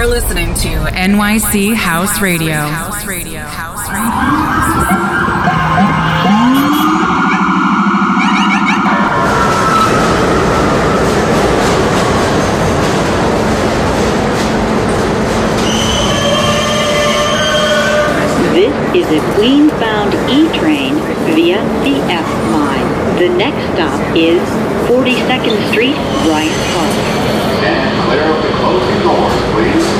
You're listening to NYC House Radio. House Radio. House Radio. This is a Queens-bound E-train via the F line. The next stop is 42nd Street, Bryant Park. Stand clear of the closing doors, please.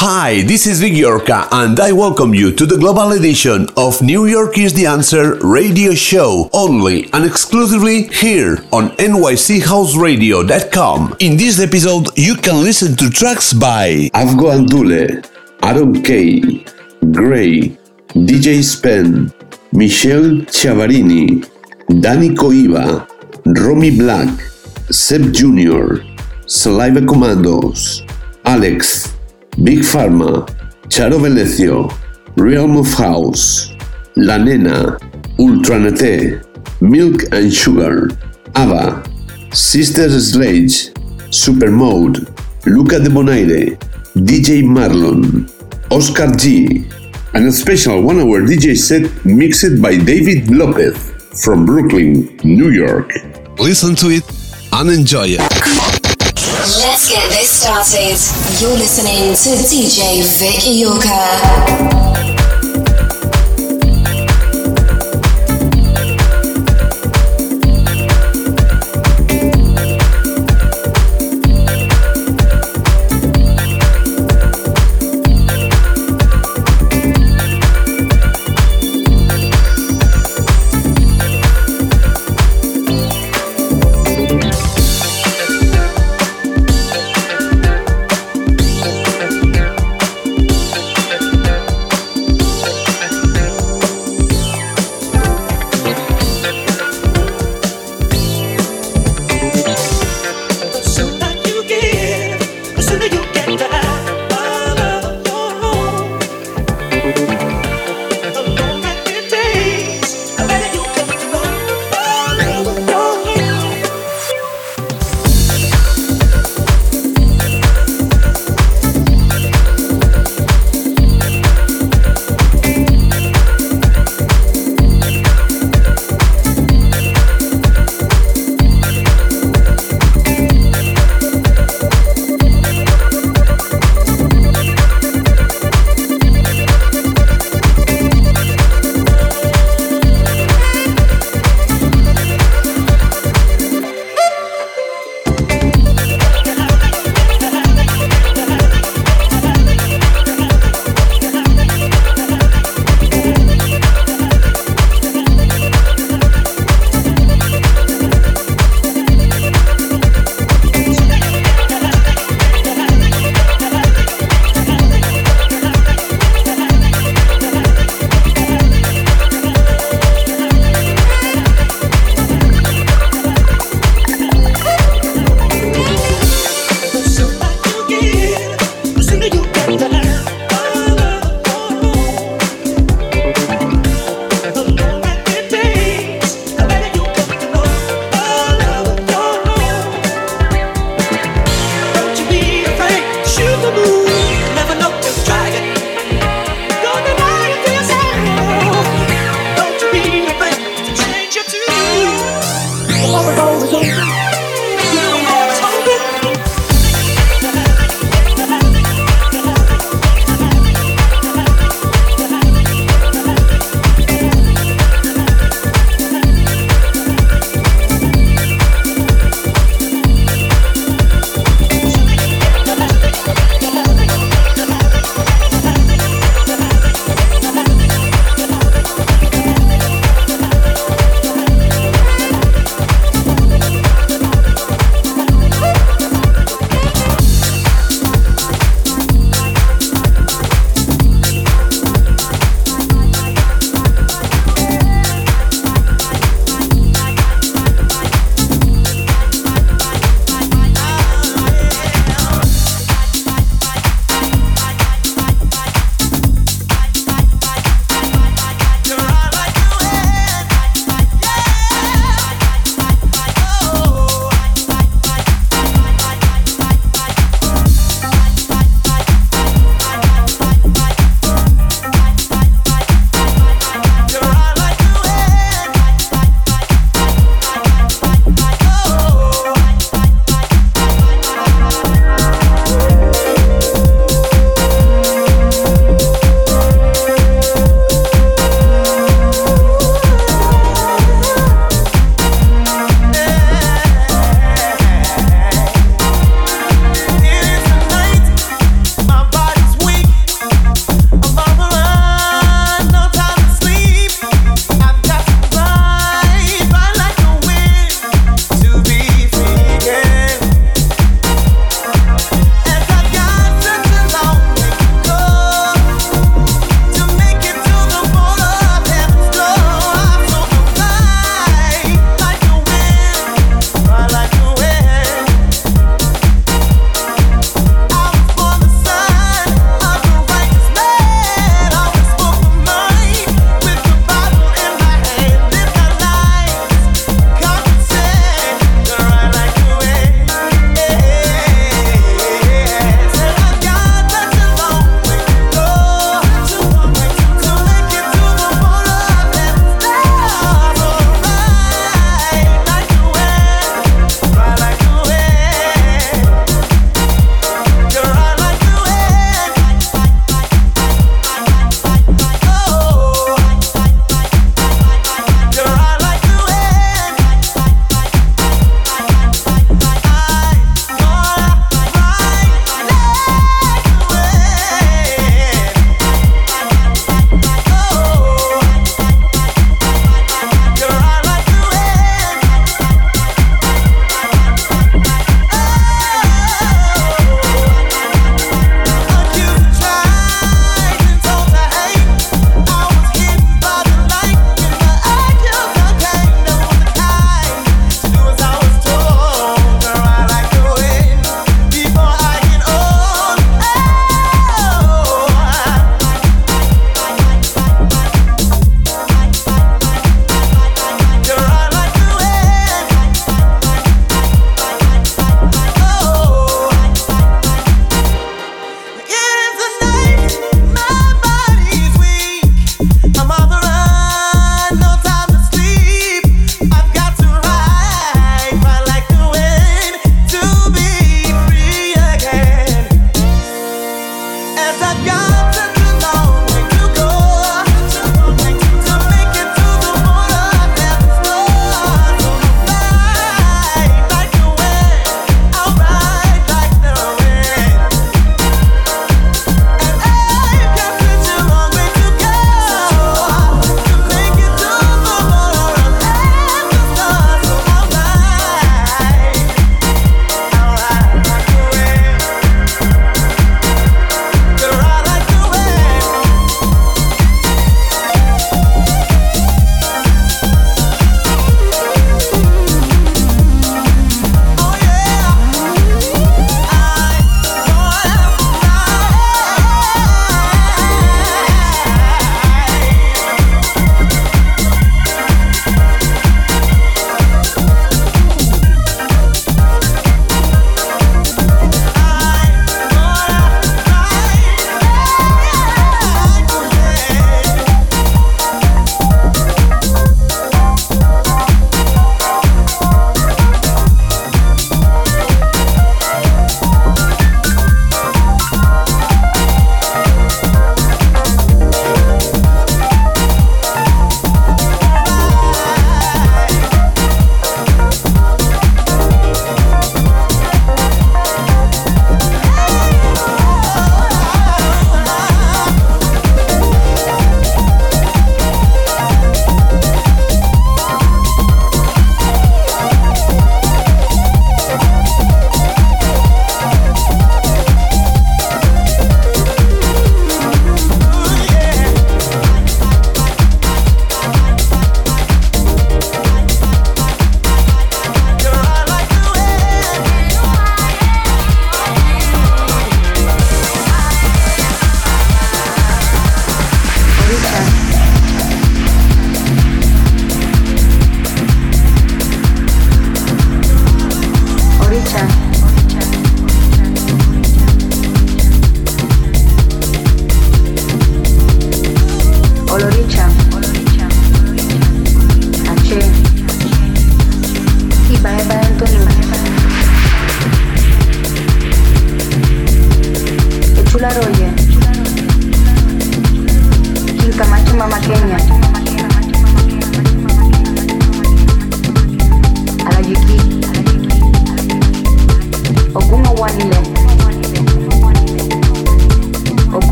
Hi, this is Vic Yorka, and I welcome you to the global edition of New York is the Answer radio show, only and exclusively here on nychouseradio.com. In this episode, you can listen to tracks by Afgo Andule, Aaron Kay, Gray, DJ Spen, Michele Chiavarini, Danny Coiva, Romy Black, Seb Jr., Saliva Commandos, Alex, Big Pharma, Charo Velecio, Realm of House, La Nena, Ultra Naté, Milk and Sugar, Ava, Sister Sledge, Supermode, Luca Debonaire, DJ Marlon, Oscar G, and a special one hour DJ set mixed by David Lopez from Brooklyn, New York. Listen to it and enjoy it. Let's get this started. You're listening to DJ Vic Iorca.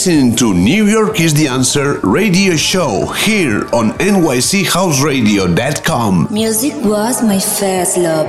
Listening to New York is the Answer radio show here on NYCHouseradio.com. Music was my first love.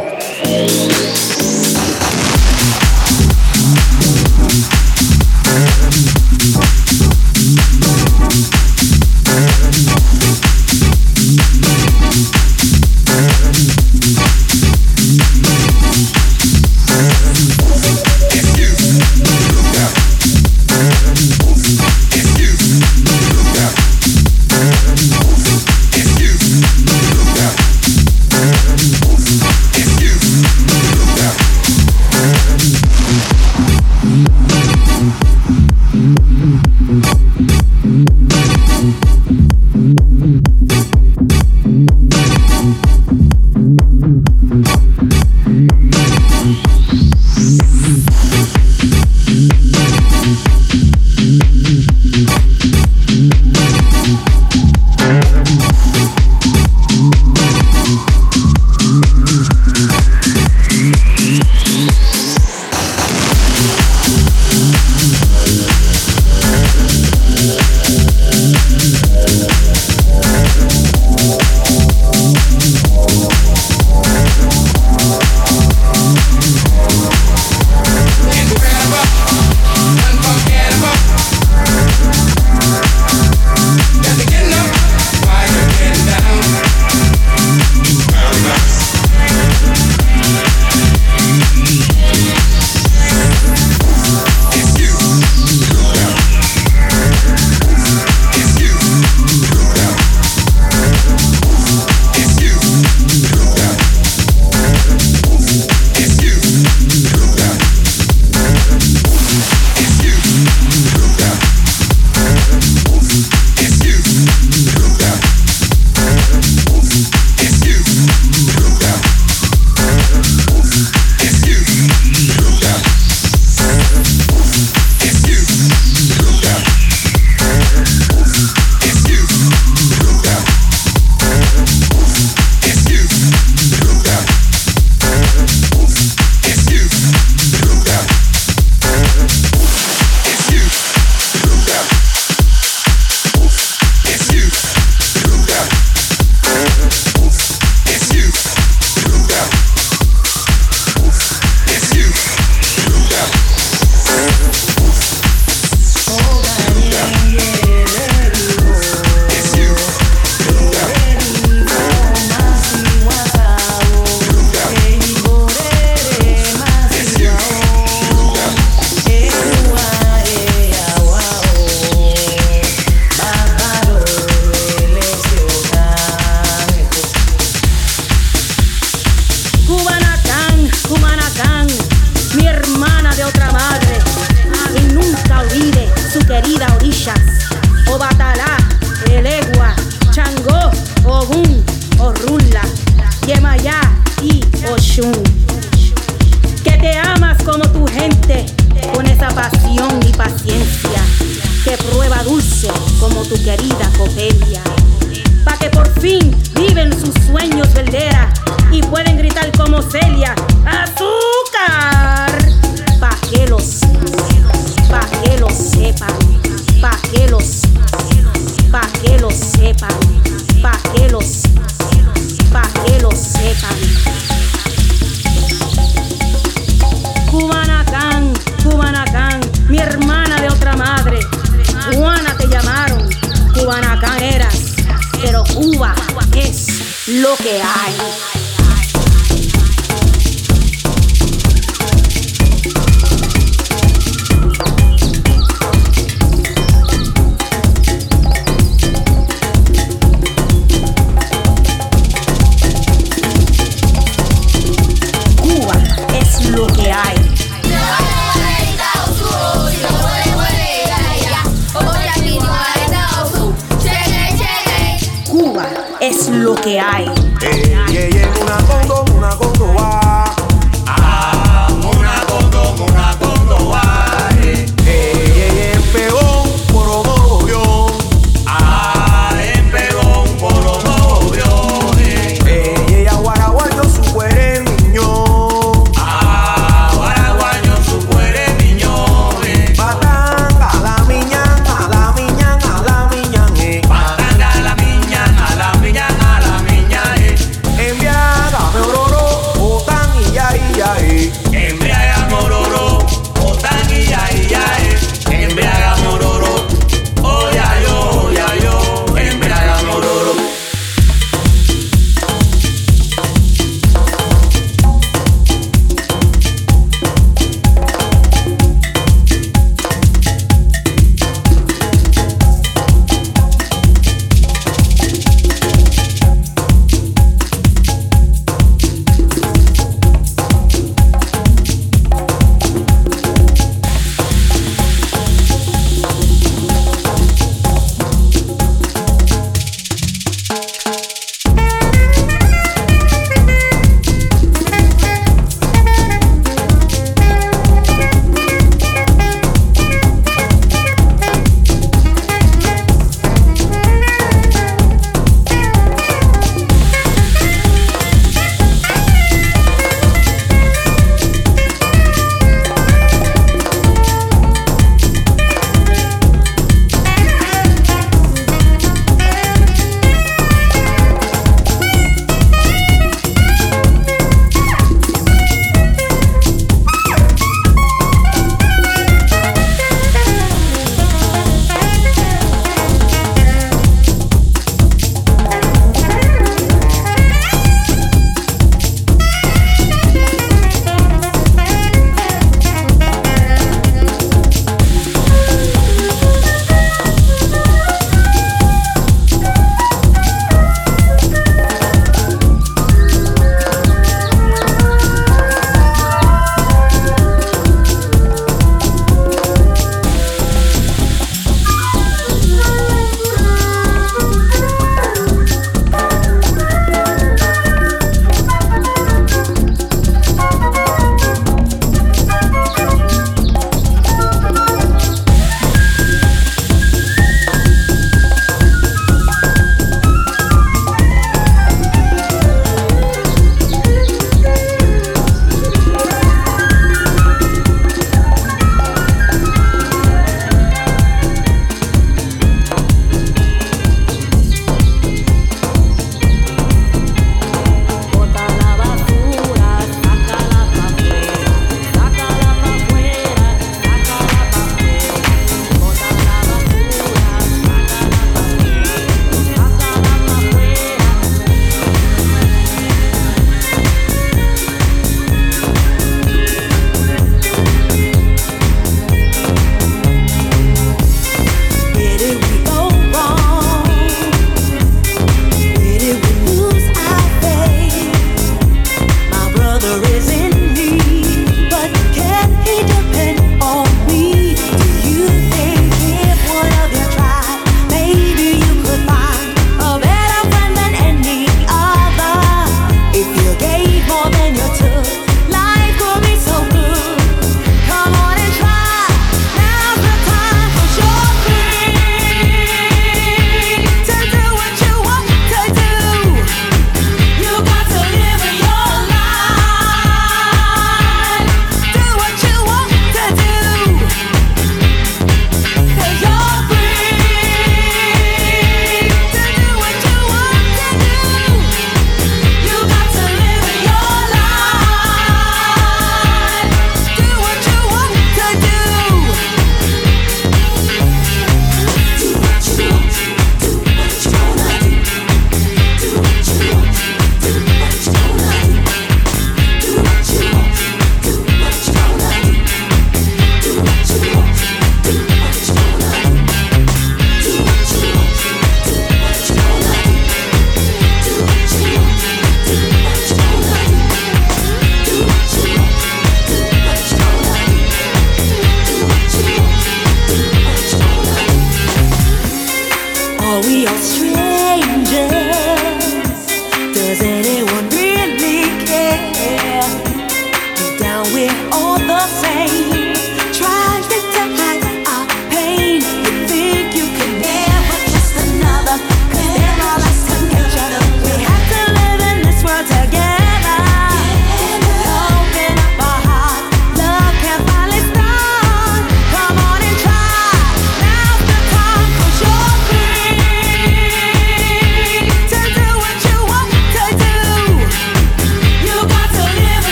Lo que hay.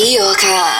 Vic Iorka. of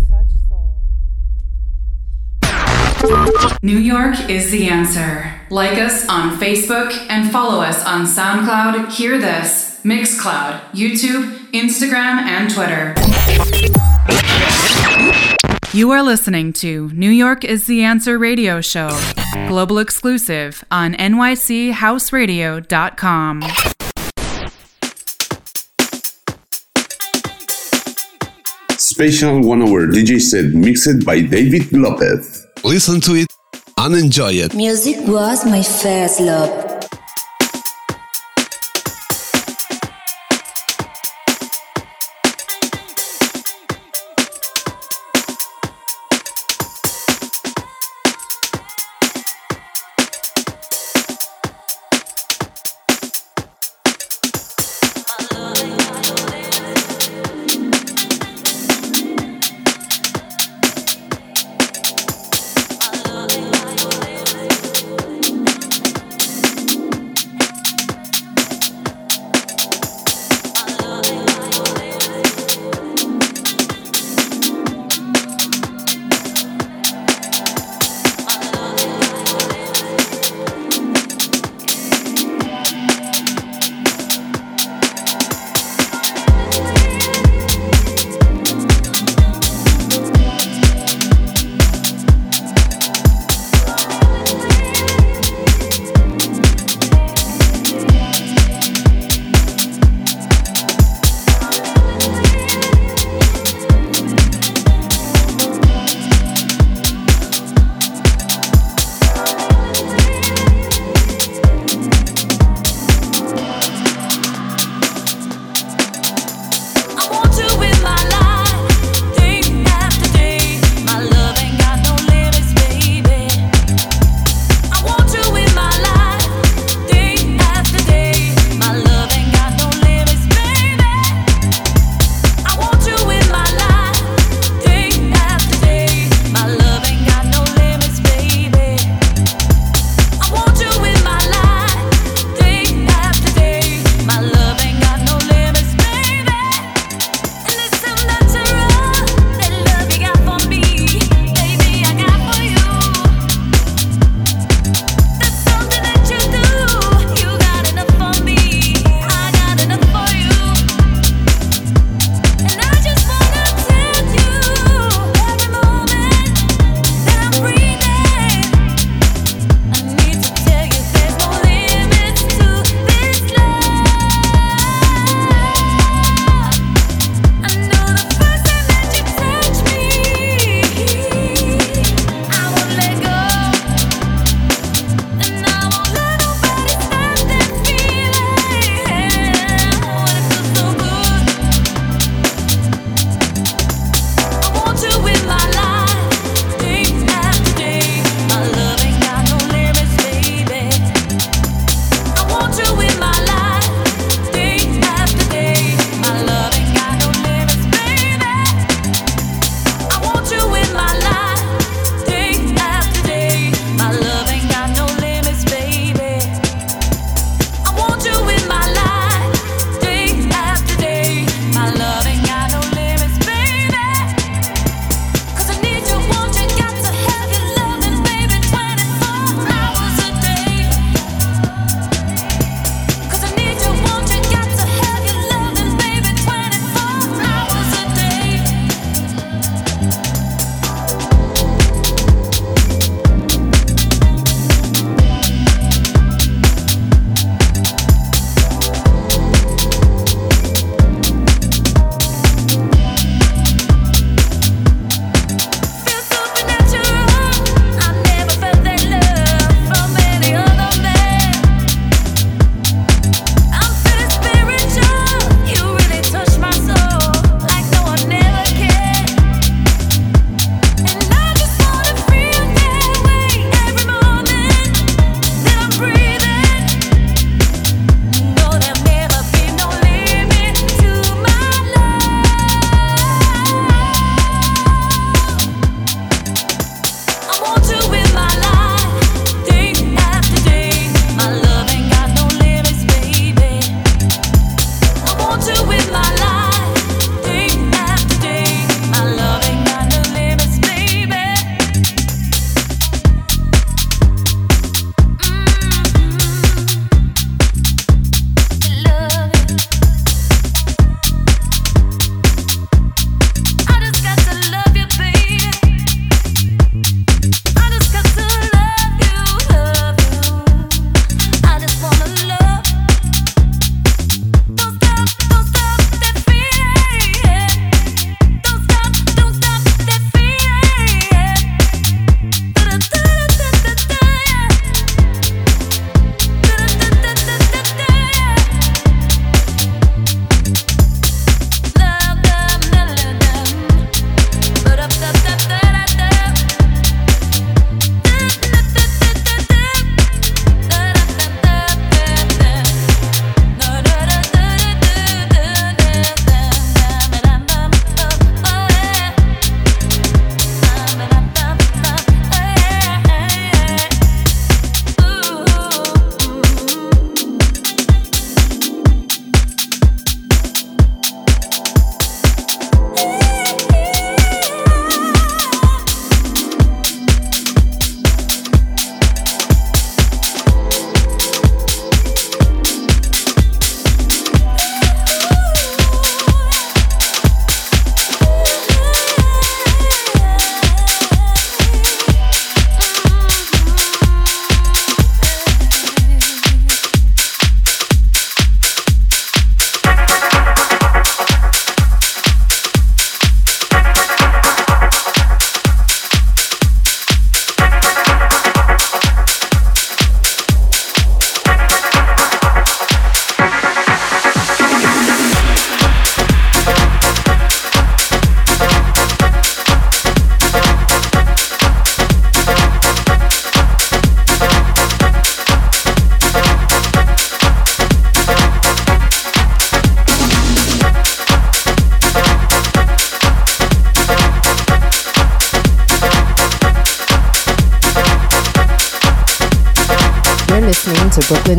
New York is the answer. Like us on Facebook and follow us on SoundCloud, Hear This, Mixcloud, YouTube, Instagram, and Twitter. You are listening to New York is the Answer radio show Global exclusive on nychouseradio.com. Special one hour DJ set mixed by David Lopez. Listen to it and enjoy it. Music was my first love.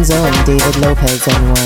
Brooklyn's David Lopez NYC. Restart,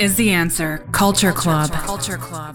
is the answer. Culture Club. Culture Club.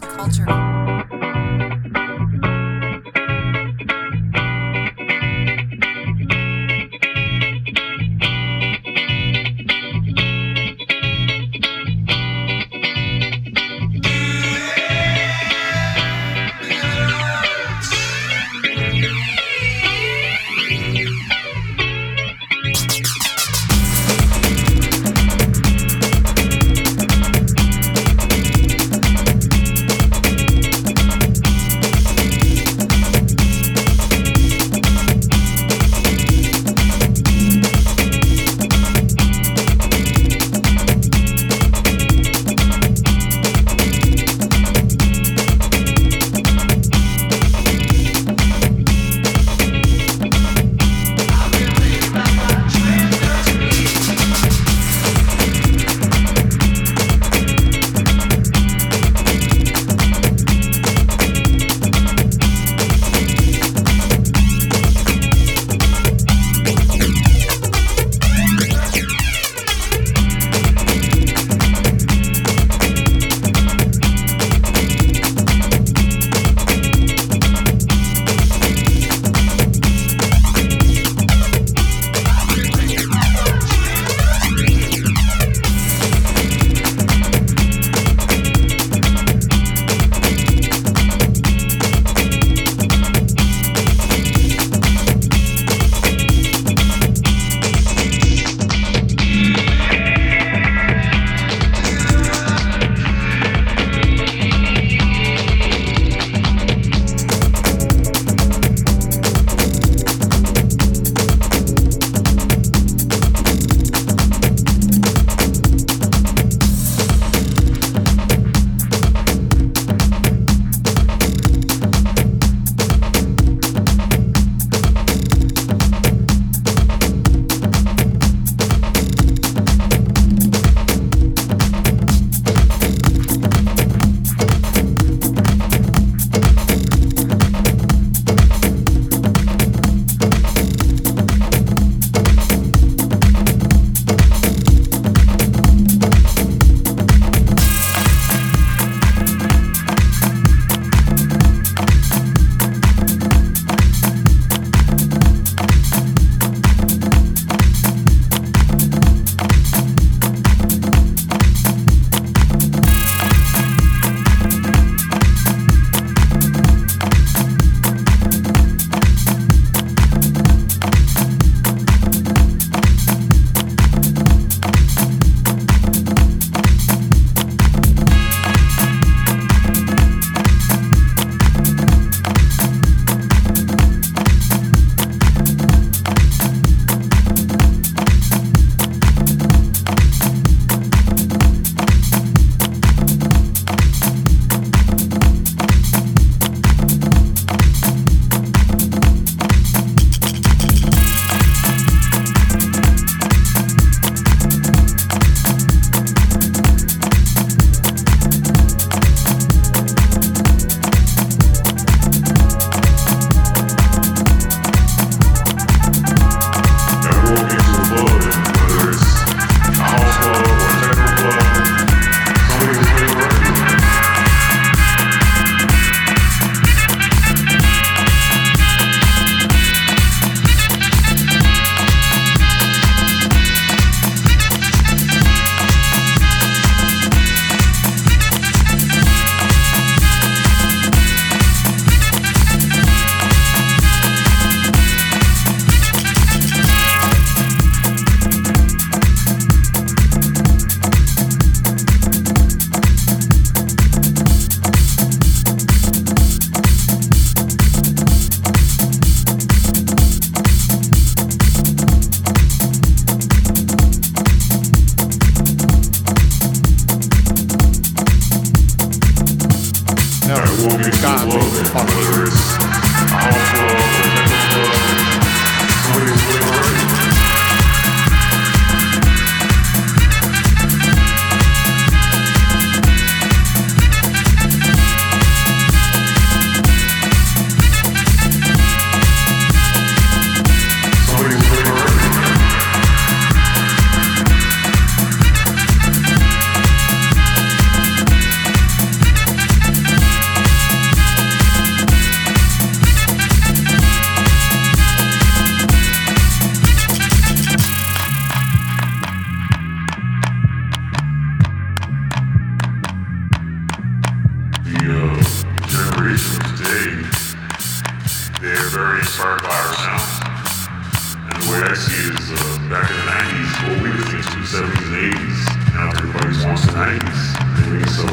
90s. I mean, so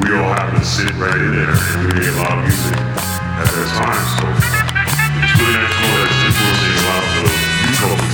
we all happen to sit right in there and we made a lot of music at that time. So it's really nice to know that a lot of the culture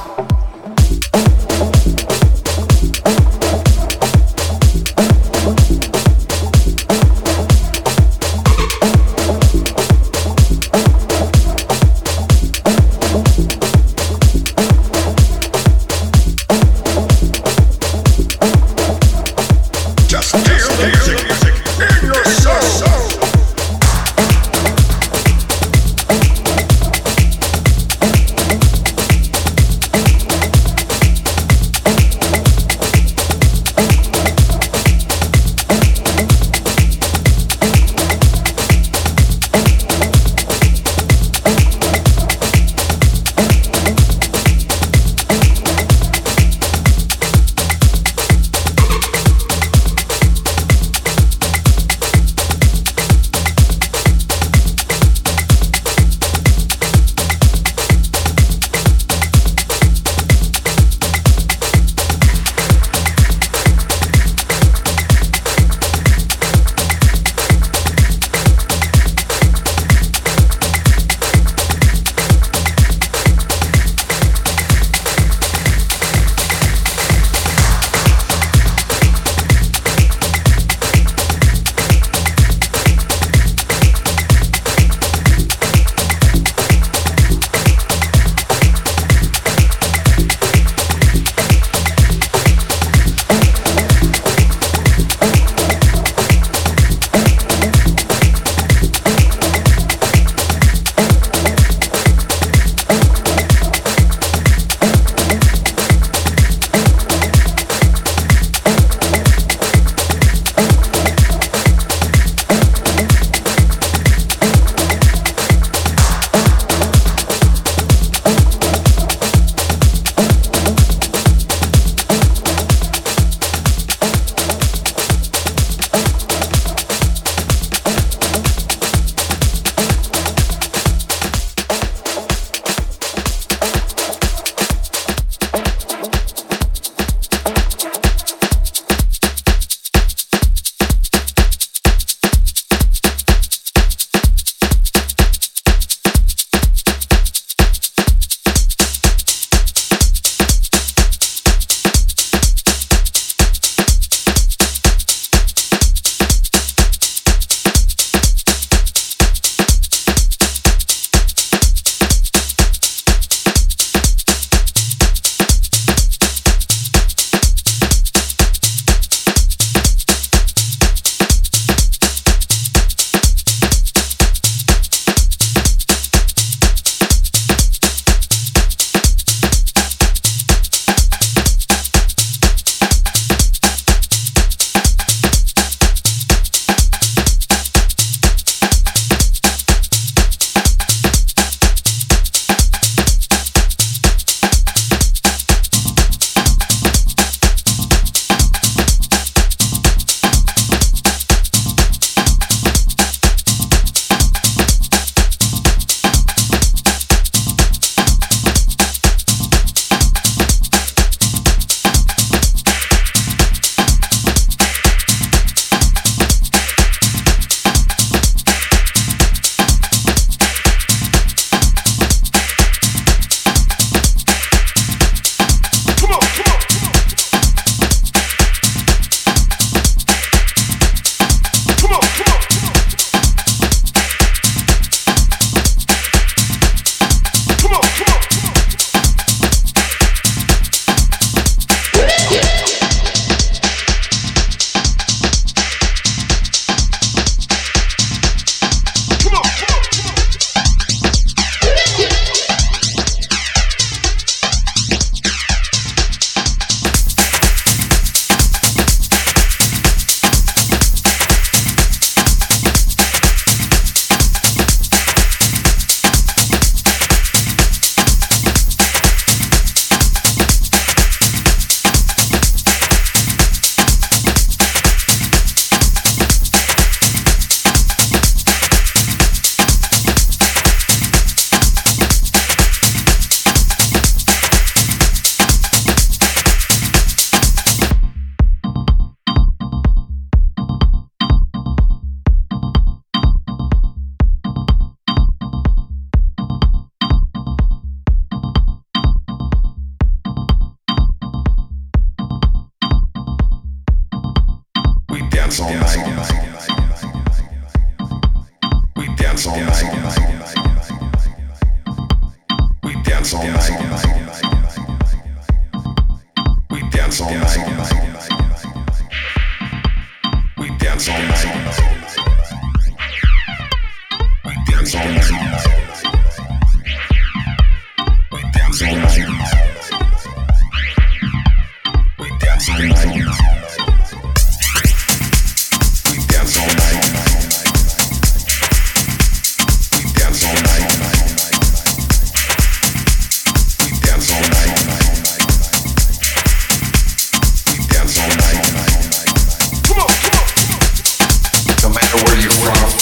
where you're from.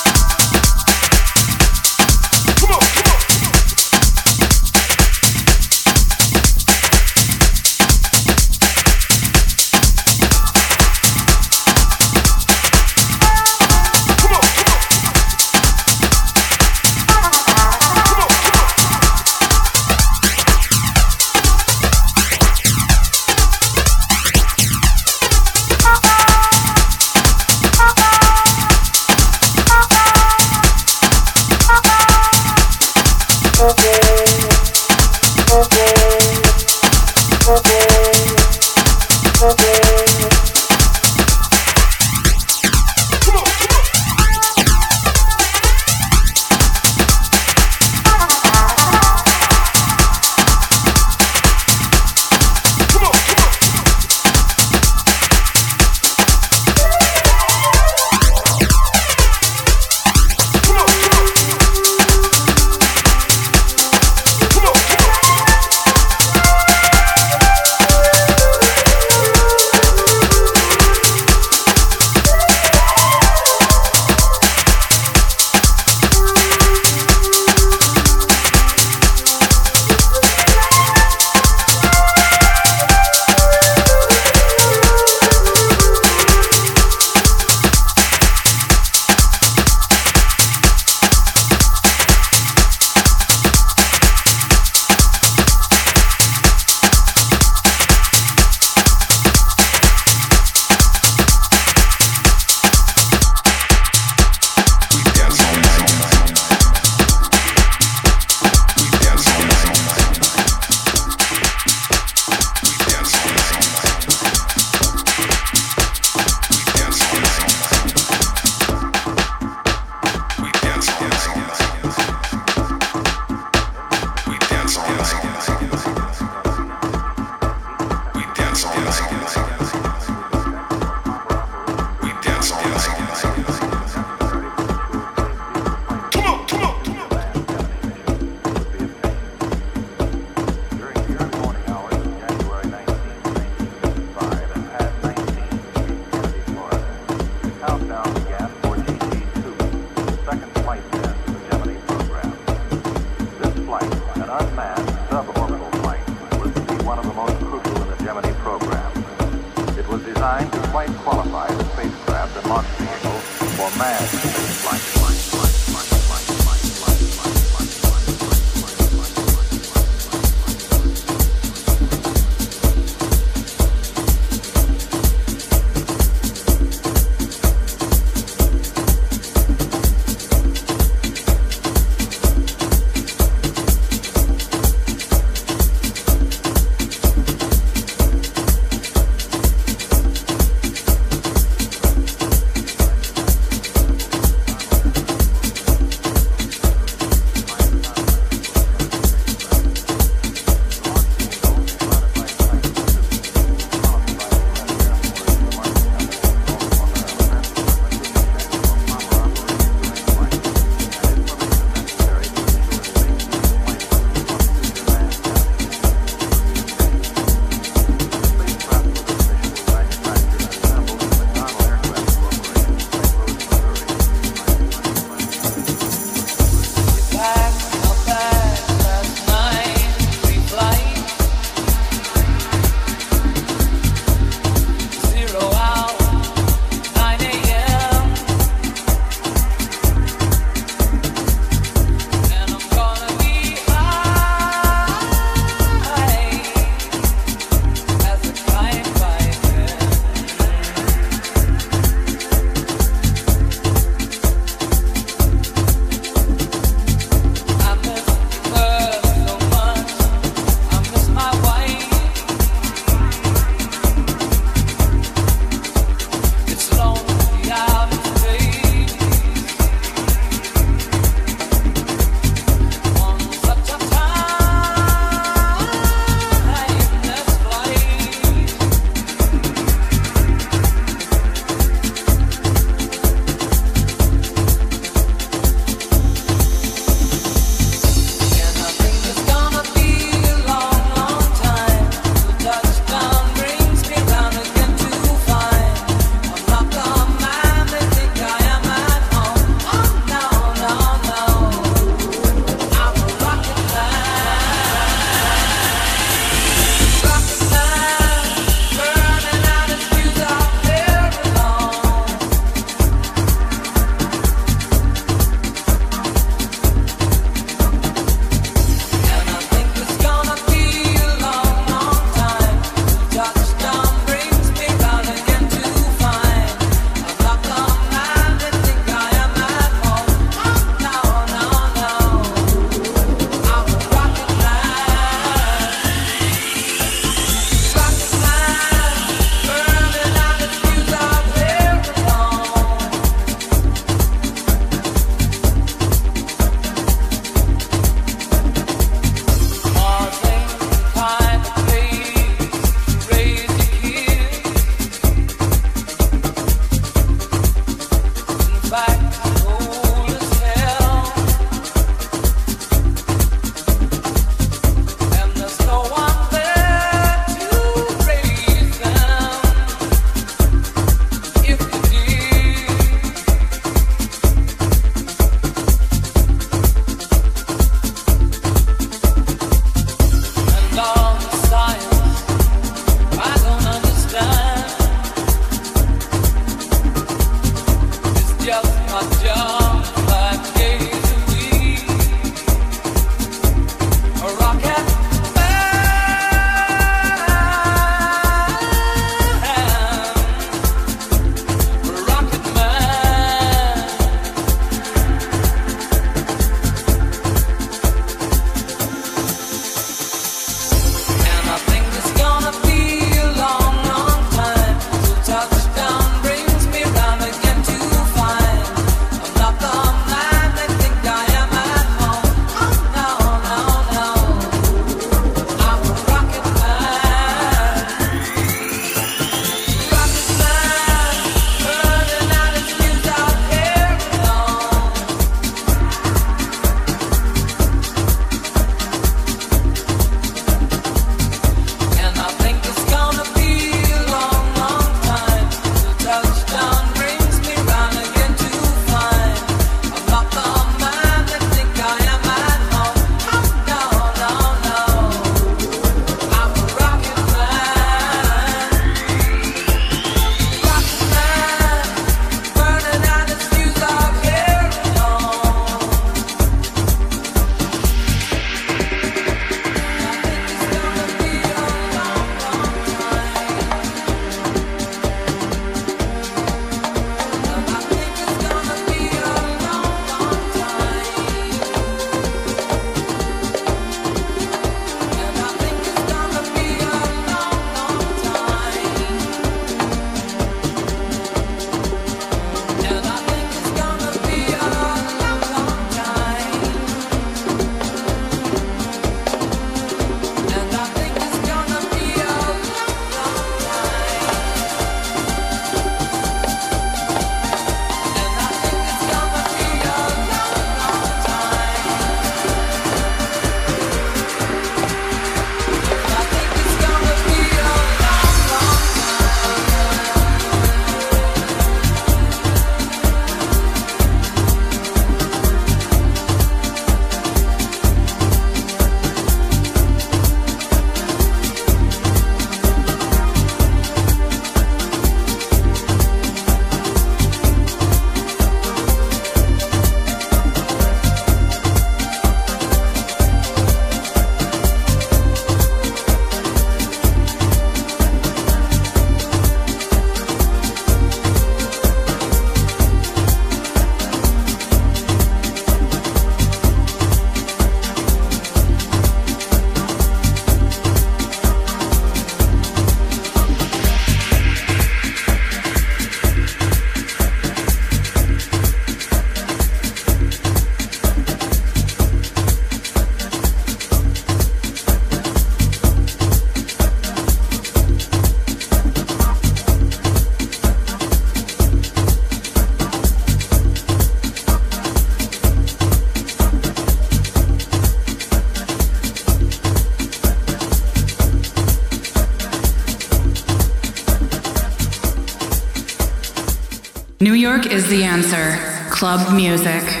Is the answer. Club music.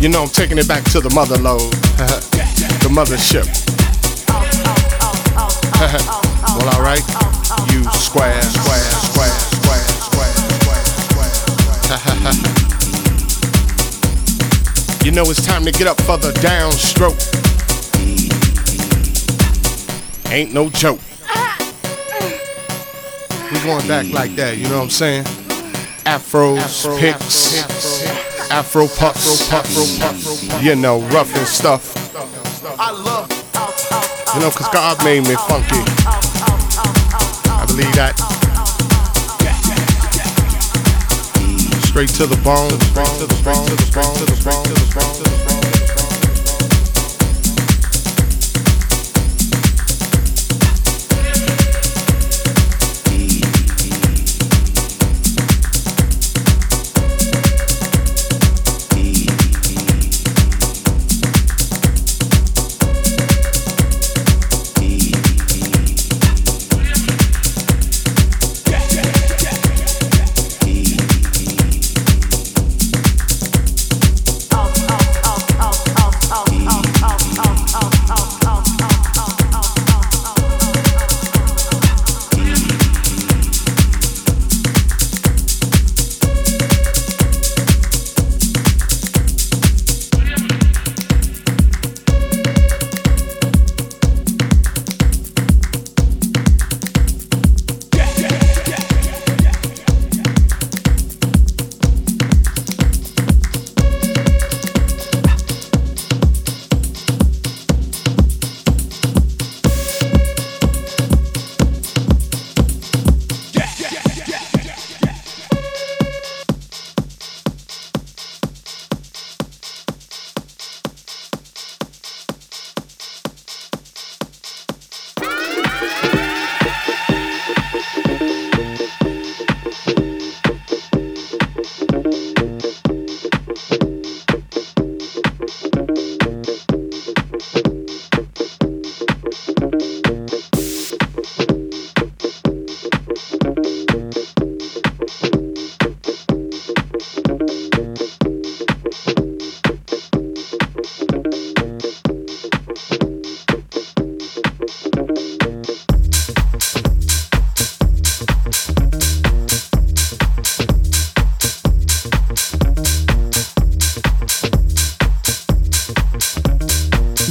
You know I'm taking it back to the mother load, the mothership. well, alright. You square, square, square, square, square, square, square. You know it's time to get up for the downstroke. Ain't no joke. We going back like that, you know what I'm saying? Afros, picks, Afro puffs, Afro puffs, you know, rough and stuff. I love, you know, cause God made me funky. I believe that. Straight to the bone, straight to the bone, straight to the bone, straight to the bone,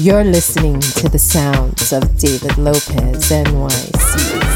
You're listening to the sounds of David Lopez, NYC.